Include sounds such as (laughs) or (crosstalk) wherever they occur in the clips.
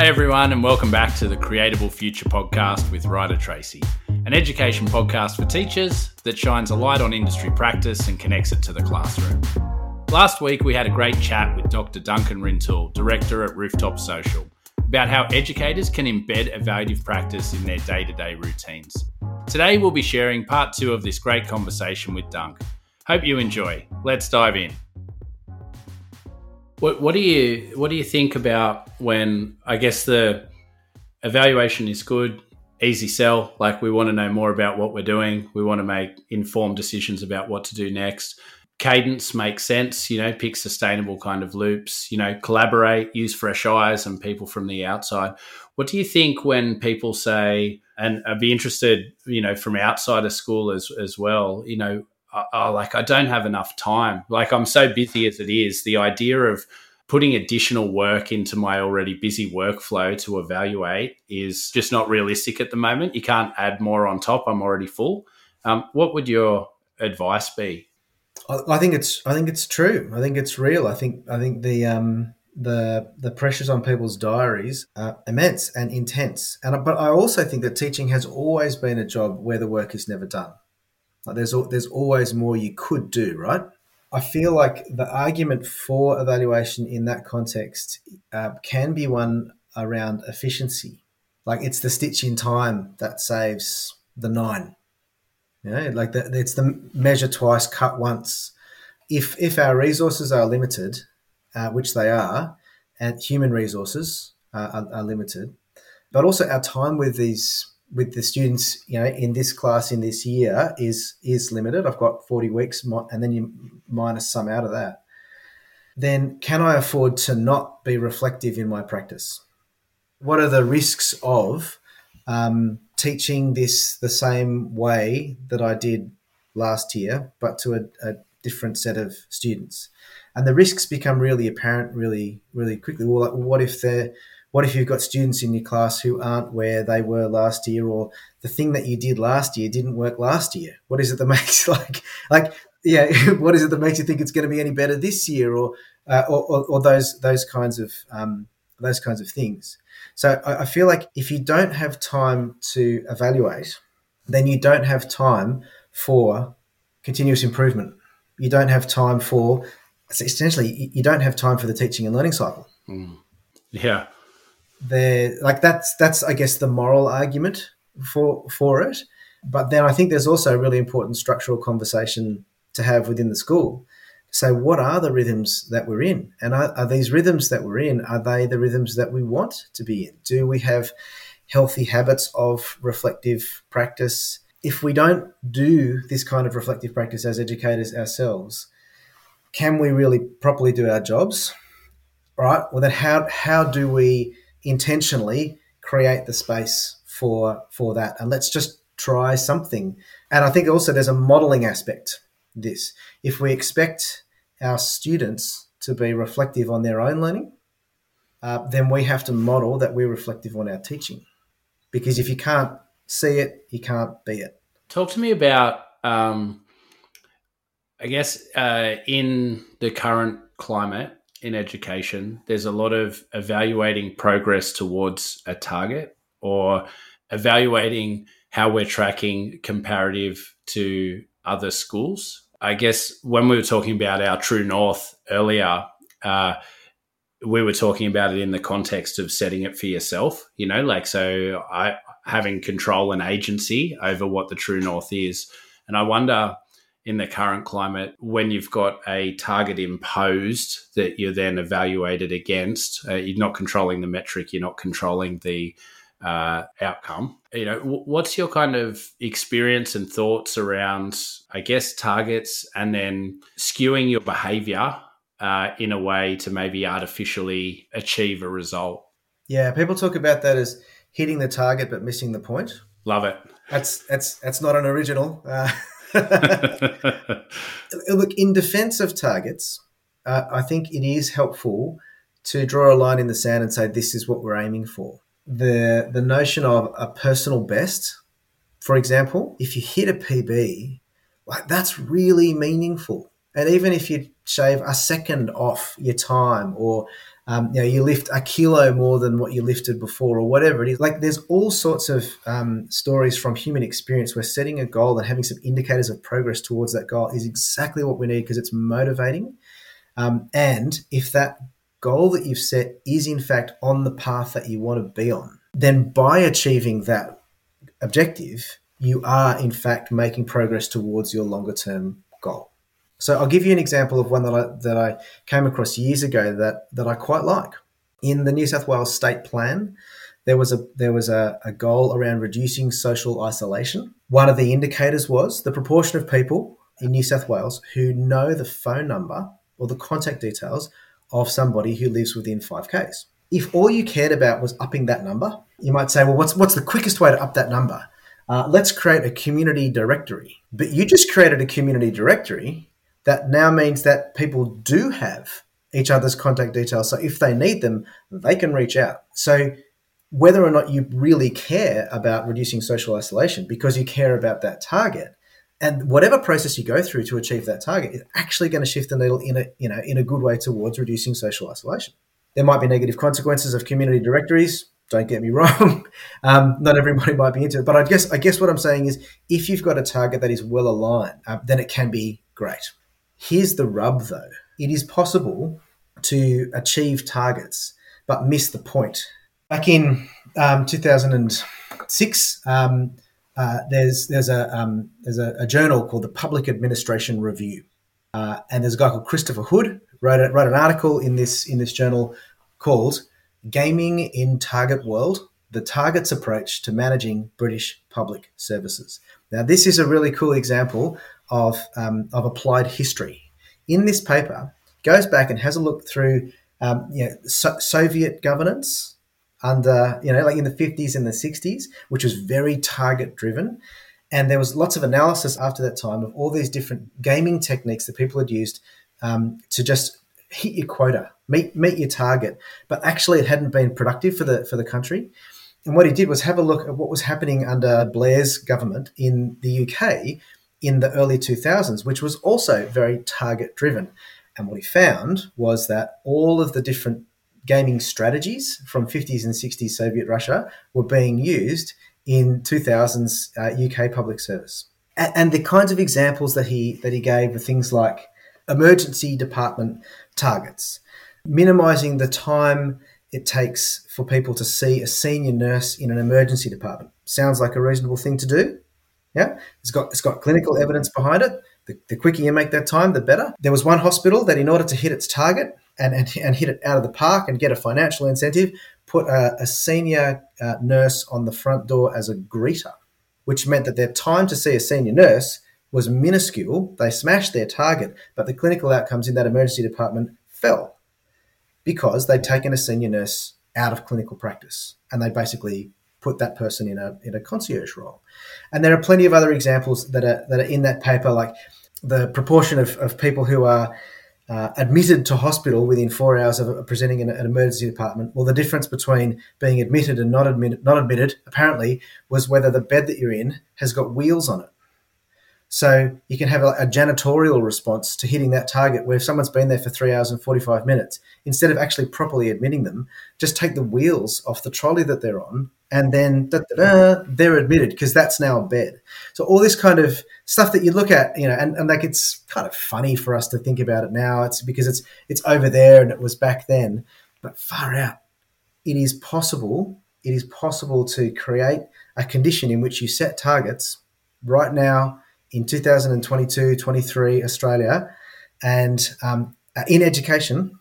Hi, everyone, and welcome back to the Creatable Future podcast with Ryder Tracy, an education podcast for teachers that shines a light on industry practice and connects it to the classroom. Last week, we had a great chat with Dr. Duncan Rintoul, Director at Rooftop Social, about how educators can embed evaluative practice in their day to day routines. Today, we'll be sharing part two of this great conversation with Dunk. Hope you enjoy. Let's dive in. What, what do you what do you think about when I guess the evaluation is good, easy sell. Like we want to know more about what we're doing. We want to make informed decisions about what to do next cadence makes sense you know pick sustainable kind of loops you know collaborate use fresh eyes and people from the outside what do you think when people say and i'd be interested you know from outside of school as as well you know oh, like i don't have enough time like i'm so busy as it is the idea of putting additional work into my already busy workflow to evaluate is just not realistic at the moment you can't add more on top i'm already full um, what would your advice be I think it's I think it's true. I think it's real. I think I think the um, the the pressures on people's diaries are immense and intense. And but I also think that teaching has always been a job where the work is never done. Like there's there's always more you could do, right? I feel like the argument for evaluation in that context uh, can be one around efficiency. Like it's the stitch in time that saves the nine you know, like the, it's the measure twice, cut once. If if our resources are limited, uh, which they are, and human resources uh, are, are, limited, but also our time with these with the students, you know, in this class in this year is is limited. I've got forty weeks, and then you minus some out of that. Then can I afford to not be reflective in my practice? What are the risks of um, teaching this the same way that I did last year, but to a, a different set of students. And the risks become really apparent really, really quickly. Well, like, what if they're what if you've got students in your class who aren't where they were last year, or the thing that you did last year didn't work last year? What is it that (laughs) makes like like yeah? (laughs) What is it that makes you think it's going to be any better this year, or uh, or, or, or, those those kinds of um, those kinds of things? So I, I feel like if you don't have time to evaluate, then you don't have time for continuous improvement. You don't have time for essentially you don't have time for the teaching and learning cycle. Mm. Yeah. There like that's that's I guess the moral argument for for it. But then I think there's also a really important structural conversation to have within the school. Say what are the rhythms that we're in? And are, are, these rhythms that we're in are they the rhythms that we want to be in? Do we have healthy habits of reflective practice? If we don't do this kind of reflective practice as educators ourselves can we really properly do our jobs? Right? Well then how how do we intentionally create the space for for that and let's just try something and i think also there's a modeling aspect this. If we expect our students to be reflective on their own learning, uh, then we have to model that we're reflective on our teaching. Because if you can't see it, you can't be it. Talk to me about, um, I guess, uh, in the current climate in education, there's a lot of evaluating progress towards a target or evaluating how we're tracking comparative to other schools. I guess when we were talking about our true north earlier, uh, we were talking about it in the context of setting it for yourself. You know, like so, I having control and agency over what the true north is, and I wonder in the current climate when you've got a target imposed that you're then evaluated against. Uh, you're not controlling the metric. You're not controlling the uh, outcome. You know, w- what's your kind of experience and thoughts around, I guess, targets and then skewing your behavior uh, in a way to maybe artificially achieve a result? Yeah, people talk about that as hitting the target but missing the point. Love it. That's that's that's not an original. (laughs) (laughs) Look, in defense of targets, uh, I think it is helpful to draw a line in the sand and say this is what we're aiming for the the notion of a personal best, for example, if you hit a PB, like that's really meaningful. And even if you shave a second off your time or um, you know, you lift a kilo more than what you lifted before, or whatever it is. Like, there's all sorts of um, stories from human experience where setting a goal and having some indicators of progress towards that goal is exactly what we need because it's motivating. Um, and if that goal that you've set is in fact on the path that you want to be on, then by achieving that objective, you are in fact making progress towards your longer term goal. So I'll give you an example of one that I, that I came across years ago that, that I quite like. In the New South Wales State Plan, there was a there was a, a goal around reducing social isolation. One of the indicators was the proportion of people in New South Wales who know the phone number or the contact details of somebody who lives within 5Ks. If all you cared about was upping that number, you might say, well, what's, what's the quickest way to up that number? Uh, let's create a community directory. But you just created a community directory that now means that people do have each other's contact details. So if they need them, they can reach out. So whether or not you really care about reducing social isolation because you care about that target, and whatever process you go through to achieve that target is actually going to shift the needle in a you know in a good way towards reducing social isolation. There might be negative consequences of community directories. Don't get me (laughs) wrong. Um, not everybody might be into it, but I guess I guess what I'm saying is, if you've got a target that is well aligned, uh, then it can be great. Here's the rub, though: it is possible to achieve targets but miss the point. Back in um, 2006. Um, uh, there's there's a um, there's a, a, journal called the Public Administration Review, uh, and there's a guy called Christopher Hood wrote a, wrote an article in this in this journal called "Gaming in Target World: The Target's Approach to Managing British Public Services." Now, this is a really cool example of um, of applied history. In this paper, goes back and has a look through um, you know, so- Soviet governance under, you know, like in the 50s and the 60s, which was very target driven. And there was lots of analysis after that time of all these different gaming techniques that people had used um, to just hit your quota, meet meet your target. But actually, it hadn't been productive for the for the country. And what he did was have a look at what was happening under Blair's government in the UK in the early 2000s, which was also very target driven. And what he found was that all of the different gaming strategies from 50s and 60s Soviet Russia were being used in 2000s uh, UK public service. And, and the kinds of examples that he that he gave were things like emergency department targets, minimizing the time it takes for people to see a senior nurse in an emergency department. Sounds like a reasonable thing to do. Yeah, it's got it's got clinical evidence behind it. The, the quicker you make that time, the better. There was one hospital that, in order to hit its target, and, and, and hit it out of the park and get a financial incentive, put a, a senior uh, nurse on the front door as a greeter, which meant that their time to see a senior nurse was minuscule. They smashed their target, but the clinical outcomes in that emergency department fell because they'd taken a senior nurse out of clinical practice and they basically put that person in a in a concierge role. And there are plenty of other examples that are that are in that paper, like the proportion of, of people who are uh, admitted to hospital within four hours of presenting in an emergency department. Well, the difference between being admitted and not admitted, not admitted, apparently, was whether the bed that you're in has got wheels on it. So you can have a, a, janitorial response to hitting that target where if someone's been there for three hours and 45 minutes, instead of actually properly admitting them, just take the wheels off the trolley that they're on and then they're admitted because that's now a bed. So all this kind of stuff that you look at, you know, and, and like it's kind of funny for us to think about it now. It's because it's it's over there and it was back then, but far out. It is possible. It is possible to create a condition in which you set targets right now in 2022 23 Australia and um, in education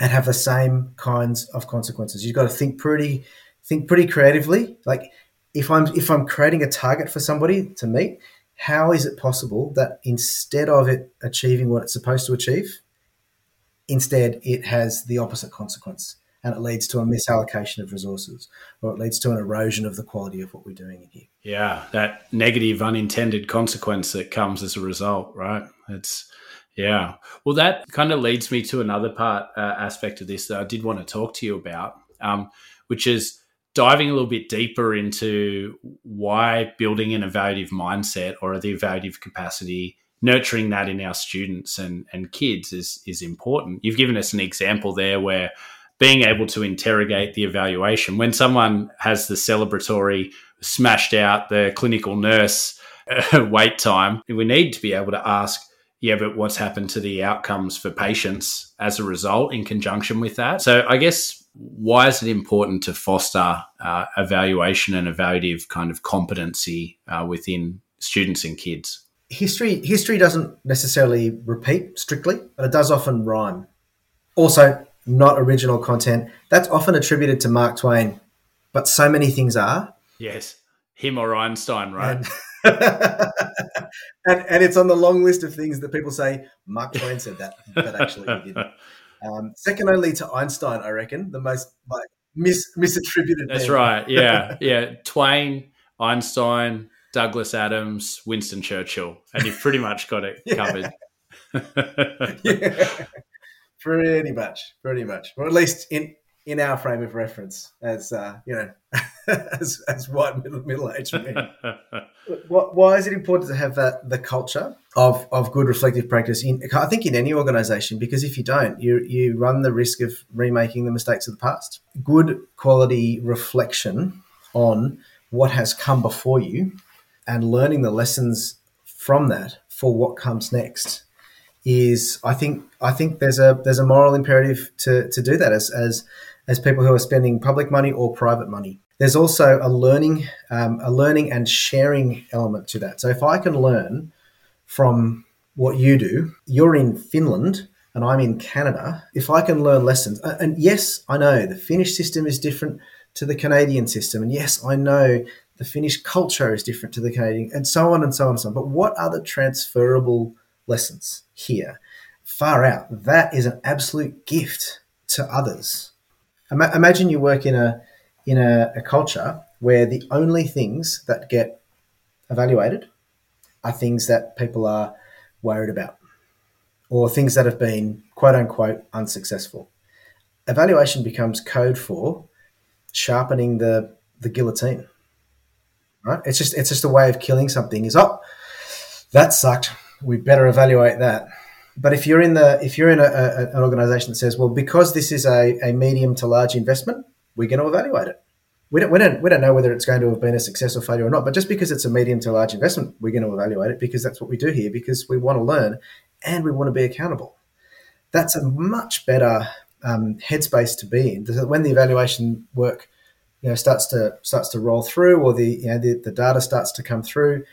and have the same kinds of consequences. You've got to think pretty think pretty creatively. Like if I'm if I'm creating a target for somebody to meet, how is it possible that instead of it achieving what it's supposed to achieve, instead it has the opposite consequence and it leads to a misallocation of resources or it leads to an erosion of the quality of what we're doing here. Yeah, that negative unintended consequence that comes as a result, right? It's yeah. Well, that kind of leads me to another part uh, aspect of this that I did want to talk to you about, um, which is diving a little bit deeper into why building an evaluative mindset or the evaluative capacity nurturing that in our students and, and kids is is important. You've given us an example there where being able to interrogate the evaluation when someone has the celebratory smashed out the clinical nurse uh, (laughs) wait time, we need to be able to ask, yeah, but what's happened to the outcomes for patients as a result in conjunction with that? So I guess why is it important to foster uh, evaluation and evaluative kind of competency uh, within students and kids? history history doesn't necessarily repeat strictly, but it does often rhyme. Also, not original content. That's often attributed to Mark Twain, but so many things are. Yes, him or Einstein, right? And, (laughs) and, and it's on the long list of things that people say Mark Twain said that, but actually he didn't. (laughs) Um, second only to Einstein, I reckon, the most like mis- misattributed. That's right. Yeah, (laughs) yeah. Twain, Einstein, Douglas Adams, Winston Churchill, and you've pretty much got it covered. yeah, pretty much, pretty much, or at least in in our frame of reference, as uh, you know, (laughs) as, as white middle middle aged men. (laughs) why is it important to have that the culture of, of good reflective practice in? I think in any organisation, because if you don't, you you run the risk of remaking the mistakes of the past. Good quality reflection on what has come before you and learning the lessons from that for what comes next is I think I think there's a there's a moral imperative to, to do that as, as as people who are spending public money or private money. There's also a learning um, a learning and sharing element to that. So if I can learn from what you do, you're in Finland and I'm in Canada. If I can learn lessons, and yes, I know the Finnish system is different to the Canadian system, and yes, I know the Finnish culture is different to the Canadian, and so on and so on and so on. But what are the transferable lessons here? Far out. That is an absolute gift to others. Ima- imagine you work in a in a, a culture where the only things that get evaluated are things that people are worried about or things that have been quote unquote unsuccessful. Evaluation becomes code for sharpening the, the guillotine right? It's just it's just a way of killing something. Is oh, that sucked. We better evaluate that. But if you're in the if you're in a, a, an organization that says, well, because this is a, a medium to large investment, we're going to evaluate it. We don't, we, don't, we don't know whether it's going to have been a success or failure or not, but just because it's a medium to large investment, we're going to evaluate it because that's what we do here, because we want to learn and we want to be accountable. That's a much better um, headspace to be in. When the evaluation work you know starts to starts to roll through or the you know the, the data starts to come through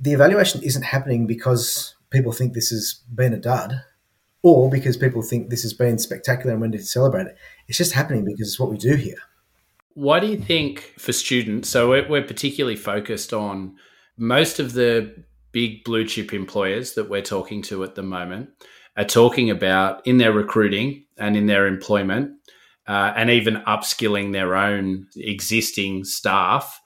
the evaluation isn't happening because people think this has been a dud or because people think this has been spectacular and we need to celebrate it. It's just happening because it's what we do here. Why do you think for students so we're, particularly focused on most of the big blue chip employers that we're talking to at the moment are talking about in their recruiting and in their employment uh, and even upskilling their own existing staff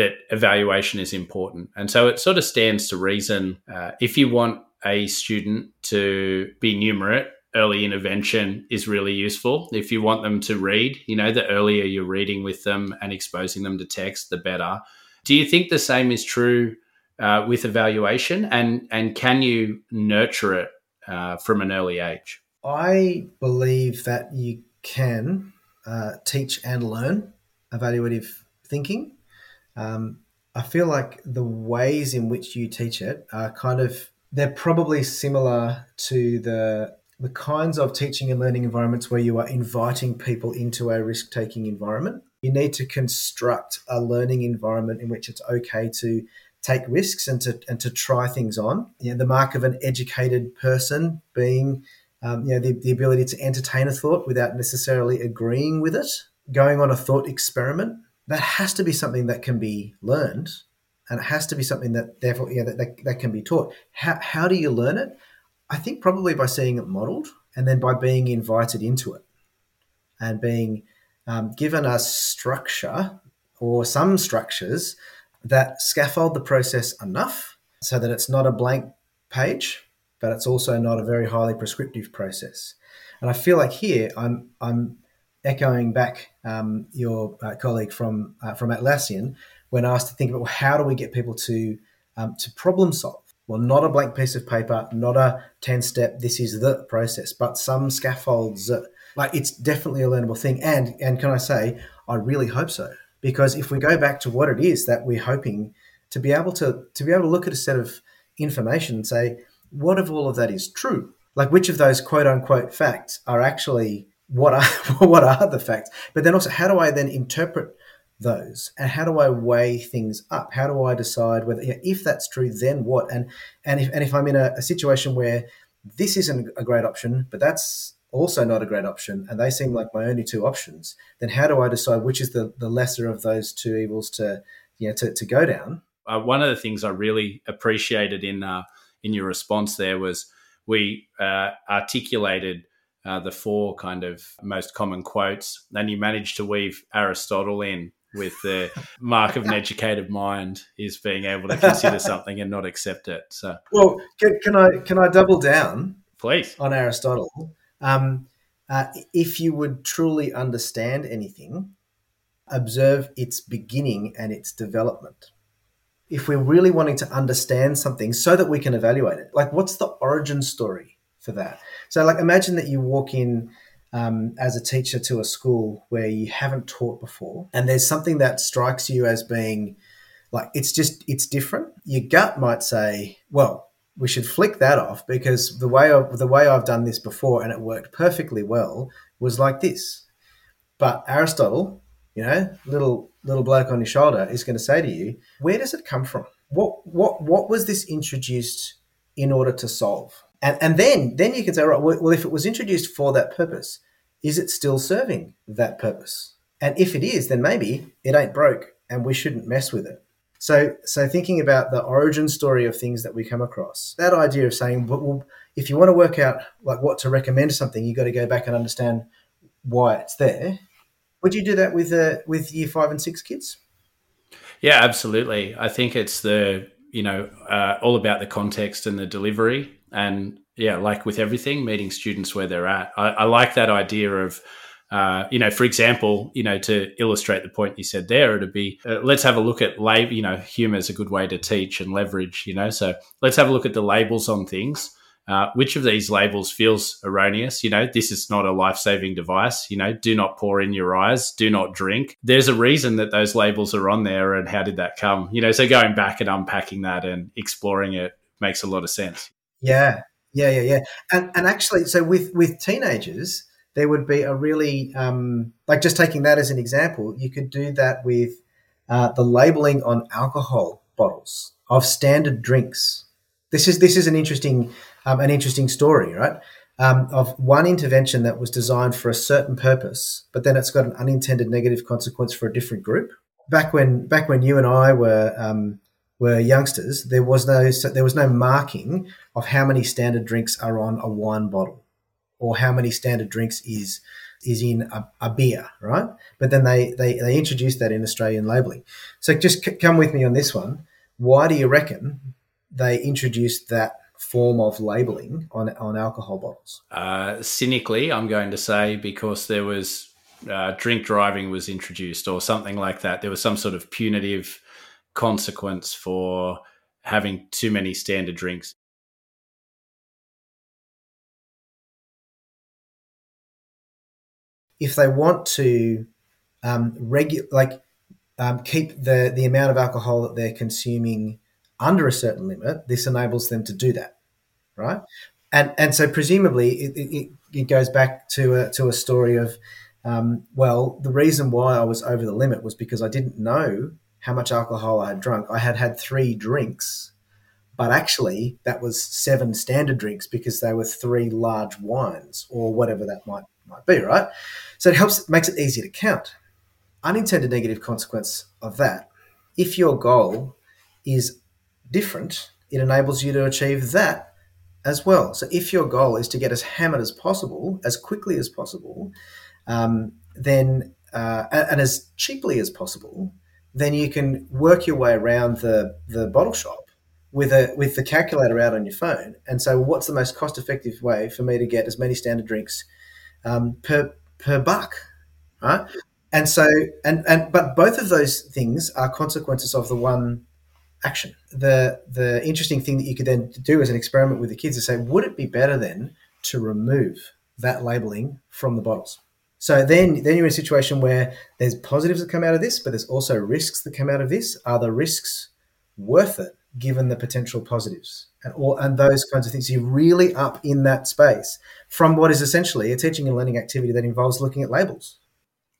that evaluation is important. And so it sort of stands to reason uh, if you want a student to be numerate, early intervention is really useful. If you want them to read, you know, the earlier you're reading with them and exposing them to text, the better. Do you think the same is true uh, with evaluation, and and can you nurture it uh, from an early age? I believe that you can uh, teach and learn evaluative thinking. Um, I feel like the ways in which you teach it are kind of they're probably similar to the the kinds of teaching and learning environments where you are inviting people into a risk taking environment. You need to construct a learning environment in which it's okay to take risks and to and to try things on. You know, the mark of an educated person being um, you know, the, the ability to entertain a thought without necessarily agreeing with it, going on a thought experiment, that has to be something that can be learned and it has to be something that therefore yeah, that, that, that can be taught. How, how do you learn it? I think probably by seeing it modeled and then by being invited into it and being um, given a structure or some structures that scaffold the process enough so that it's not a blank page but it's also not a very highly prescriptive process. And I feel like here I'm I'm echoing back um, your uh, colleague from uh, from Atlassian when asked to think about well, how do we get people to um, to problem solve. Well, not a blank piece of paper, not a 10 step, this is the process, but some scaffolds. Like it's definitely a learnable thing. And, and can I say, I really hope so. Because if we go back to what it is that we're hoping to be able to, to be able to look at a set of information and say, what of all of that is true? Like which of those quote unquote facts are actually what are (laughs) what are the facts? But then also how do I then interpret those and how do I weigh things up? How do I decide whether if that's true, then what? And and if and if I'm in a, a situation where this isn't a great option, but that's also not a great option, and they seem like my only two options, then how do I decide which is the, the lesser of those two evils to you know to, to go down? Uh, one of the things I really appreciated in uh, in your response there was we uh, articulated uh, the four kind of most common quotes, and you managed to weave Aristotle in with the (laughs) mark of an educated mind is being able to consider (laughs) something and not accept it. So, well, can, can I can I double down, please, on Aristotle? Um, uh, if you would truly understand anything, observe its beginning and its development if we're really wanting to understand something so that we can evaluate it, like what's the origin story for that? So, like, imagine that you walk in um, as a teacher to a school where you haven't taught before, and there's something that strikes you as being like it's just it's different. Your gut might say, well, we should flick that off because the way the way I've done this before and it worked perfectly well was like this. But Aristotle, you know, little little bloke on your shoulder is going to say to you, where does it come from? What what what was this introduced in order to solve? And and then then you can say, right, well, if it was introduced for that purpose, is it still serving that purpose? And if it is, then maybe it ain't broke and we shouldn't mess with it. So, so thinking about the origin story of things that we come across, that idea of saying, well, if you want to work out like what to recommend something, you got to go back and understand why it's there. Would you do that with uh, with year five and six kids? Yeah, absolutely. I think it's the you know uh, all about the context and the delivery, and yeah, like with everything, meeting students where they're at. I, I like that idea of. Uh, you know, for example, you know, to illustrate the point you said there, it'd be uh, let's have a look at label. You know, humor is a good way to teach and leverage. You know, so let's have a look at the labels on things uh, which of these labels feels erroneous? You know, this is not a life saving device. You know, do not pour in your eyes, do not drink. There's a reason that those labels are on there, and how did that come? You know, so going back and unpacking that and exploring it makes a lot of sense. Yeah, yeah, yeah, yeah. And and actually, so with with teenagers, there would be a really um, like just taking that as an example. You could do that with uh, the labeling on alcohol bottles of standard drinks. This is this is an interesting um, an interesting story, right? Um, of one intervention that was designed for a certain purpose, but then it's got an unintended negative consequence for a different group. Back when back when you and I were um, were youngsters, there was no there was no marking of how many standard drinks are on a wine bottle, or how many standard drinks is is in a, a beer, right? But then they, they they introduced that in Australian labelling. So just c- come with me on this one. Why do you reckon they introduced that form of labeling on on alcohol bottles? Uh, cynically, I'm going to say because there was uh, drink driving was introduced or something like that. There was some sort of punitive consequence for having too many standard drinks. If they want to um, regu- like um, keep the the amount of alcohol that they're consuming under a certain limit, this enables them to do that, right? And and so presumably it, it, it goes back to a, to a story of, um, well, the reason why I was over the limit was because I didn't know how much alcohol I had drunk. I had had three drinks, but actually that was seven standard drinks because they were three large wines or whatever that might might be, right? So it helps makes it easier to count. Unintended negative consequence of that, if your goal is different, it enables you to achieve that as well. So if your goal is to get as hammered as possible, as quickly as possible, um, then uh, and as cheaply as possible, then you can work your way around the the bottle shop with a with the calculator out on your phone and say, what's the most cost effective way for me to get as many standard drinks um, per per buck, right? And so and and but both of those things are consequences of the one action. The the interesting thing that you could then do as an experiment with the kids is say, would it be better then to remove that labeling from the bottles? So then, then you're in a situation where there's positives that come out of this, but there's also risks that come out of this. Are the risks worth it given the potential positives and all and those kinds of things? You're really up in that space from what is essentially a teaching and learning activity that involves looking at labels.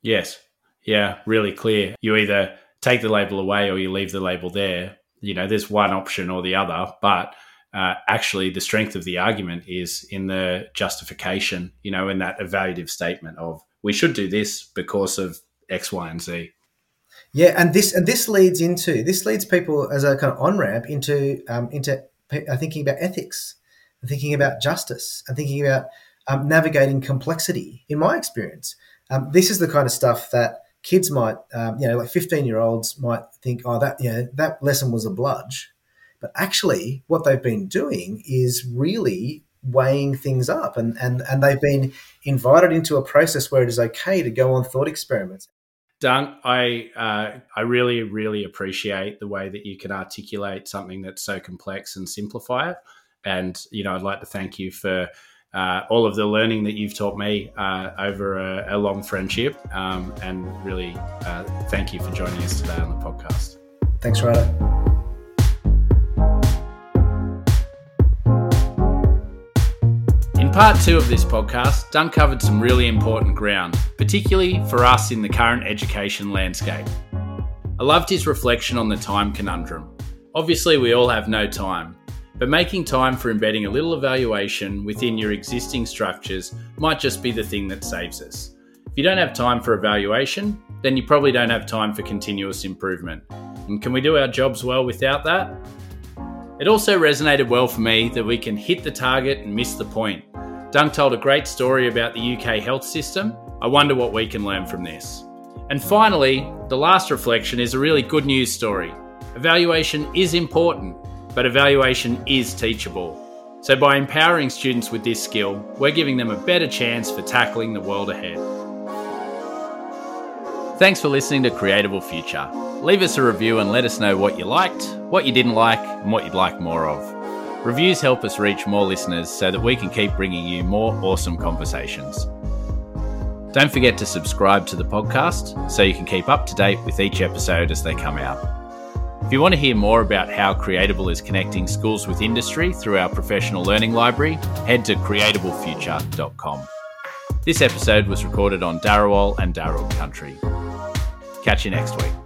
Yes. Yeah, really clear. You either take the label away or you leave the label there. You know, there's one option or the other, but uh, actually the strength of the argument is in the justification, you know, in that evaluative statement of we should do this because of X, Y, and Z. Yeah, and this and this leads into this leads people as a kind of on ramp into um, into uh, thinking about ethics, and thinking about justice, and thinking about um, navigating complexity. In my experience, um, this is the kind of stuff that kids might, um, you know, like fifteen year olds might think, oh, that you know, that lesson was a bludge, but actually, what they've been doing is really weighing things up and, and, and they've been invited into a process where it is okay to go on thought experiments. Dunk, I uh, I really really appreciate the way that you can articulate something that's so complex and simplify it. And you know, I'd like to thank you for uh, all of the learning that you've taught me uh, over a, a, long friendship. Um, and really, uh, thank you for joining us today on the podcast. Thanks, Ryder. In part two of this podcast, Dunk covered some really important ground, particularly for us in the current education landscape. I loved his reflection on the time conundrum. Obviously, we all have no time, but making time for embedding a little evaluation within your existing structures might just be the thing that saves us. If you don't have time for evaluation, then you probably don't have time for continuous improvement. And can we do our jobs well without that? It also resonated well for me that we can hit the target and miss the point. Dunk told a great story about the UK health system. I wonder what we can learn from this. And finally, the last reflection is a really good news story. Evaluation is important, but evaluation is teachable. So, by empowering students with this skill, we're giving them a better chance for tackling the world ahead. Thanks for listening to Creatable Future. Leave us a review and let us know what you liked, what you didn't like, and what you'd like more of. Reviews help us reach more listeners so that we can keep bringing you more awesome conversations. Don't forget to subscribe to the podcast so you can keep up to date with each episode as they come out. If you want to hear more about how Creatable is connecting schools with industry through our professional learning library, head to creatablefuture.com. This episode was recorded on Darawal and Darug country. Catch you next week.